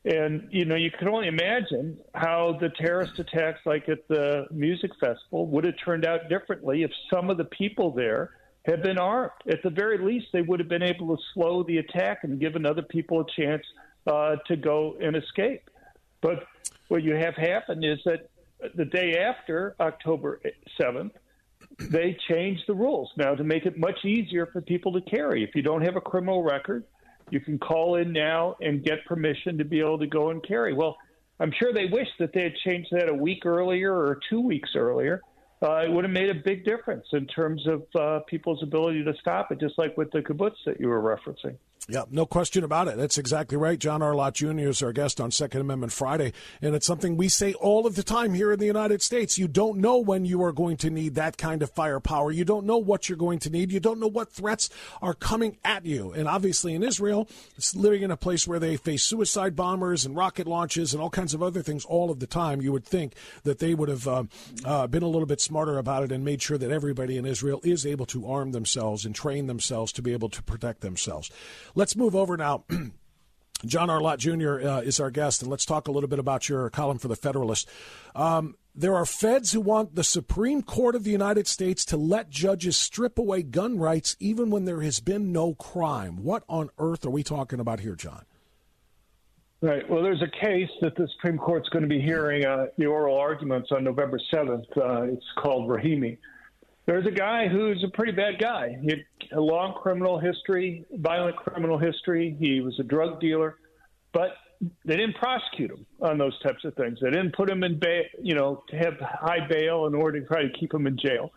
and you know, you can only imagine how the terrorist attacks, like at the music festival, would have turned out differently if some of the people there had been armed. At the very least, they would have been able to slow the attack and given other people a chance uh, to go and escape. But what you have happened is that the day after October 7th, they changed the rules now to make it much easier for people to carry. If you don't have a criminal record, you can call in now and get permission to be able to go and carry. Well, I'm sure they wish that they had changed that a week earlier or two weeks earlier uh, it would have made a big difference in terms of uh, people's ability to stop it, just like with the kibbutz that you were referencing. Yeah, no question about it. That's exactly right. John R. Lott Jr. is our guest on Second Amendment Friday, and it's something we say all of the time here in the United States. You don't know when you are going to need that kind of firepower. You don't know what you're going to need. You don't know what threats are coming at you. And obviously, in Israel, it's living in a place where they face suicide bombers and rocket launches and all kinds of other things all of the time. You would think that they would have uh, uh, been a little bit smarter about it and made sure that everybody in Israel is able to arm themselves and train themselves to be able to protect themselves. Let's move over now. John R. Lott Jr. Uh, is our guest, and let's talk a little bit about your column for the Federalist. Um, there are feds who want the Supreme Court of the United States to let judges strip away gun rights even when there has been no crime. What on earth are we talking about here, John? Right. Well, there's a case that the Supreme Court's going to be hearing uh, the oral arguments on November 7th. Uh, it's called Rahimi there's a guy who's a pretty bad guy. He had a long criminal history, violent criminal history. He was a drug dealer, but they didn't prosecute him on those types of things. They didn't put him in bail, you know, to have high bail in order to try to keep him in jail.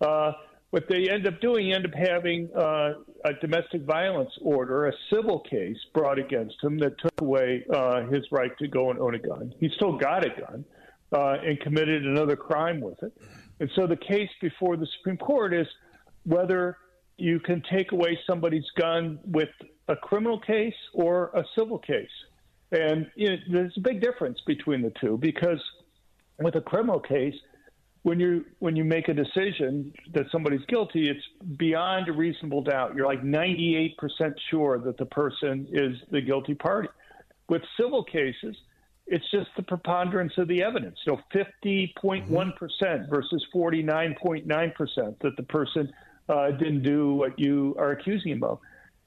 Uh, what they end up doing, end up having uh, a domestic violence order, a civil case brought against him that took away uh, his right to go and own a gun. He still got a gun. uh, and committed another crime with it. And so the case before the Supreme Court is whether you can take away somebody's gun with a criminal case or a civil case. And there's a big difference between the two because with a criminal case, when you when you make a decision that somebody's guilty, it's beyond a reasonable doubt. You're like 98% sure that the person is the guilty party. With civil cases, it's just the preponderance of the evidence. So 50.1% versus 49.9% that the person uh, didn't do what you are accusing him of.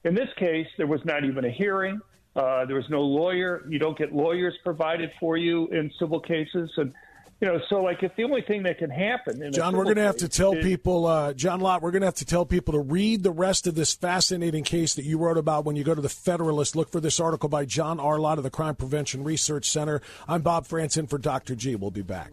In this case, there was not even a hearing. Uh, there was no lawyer. You don't get lawyers provided for you in civil cases, and you know, so like if the only thing that can happen. John, we're going to have to tell is, people, uh, John Lott, we're going to have to tell people to read the rest of this fascinating case that you wrote about when you go to the Federalist. Look for this article by John R. Lott of the Crime Prevention Research Center. I'm Bob Frantz in for Dr. G. We'll be back.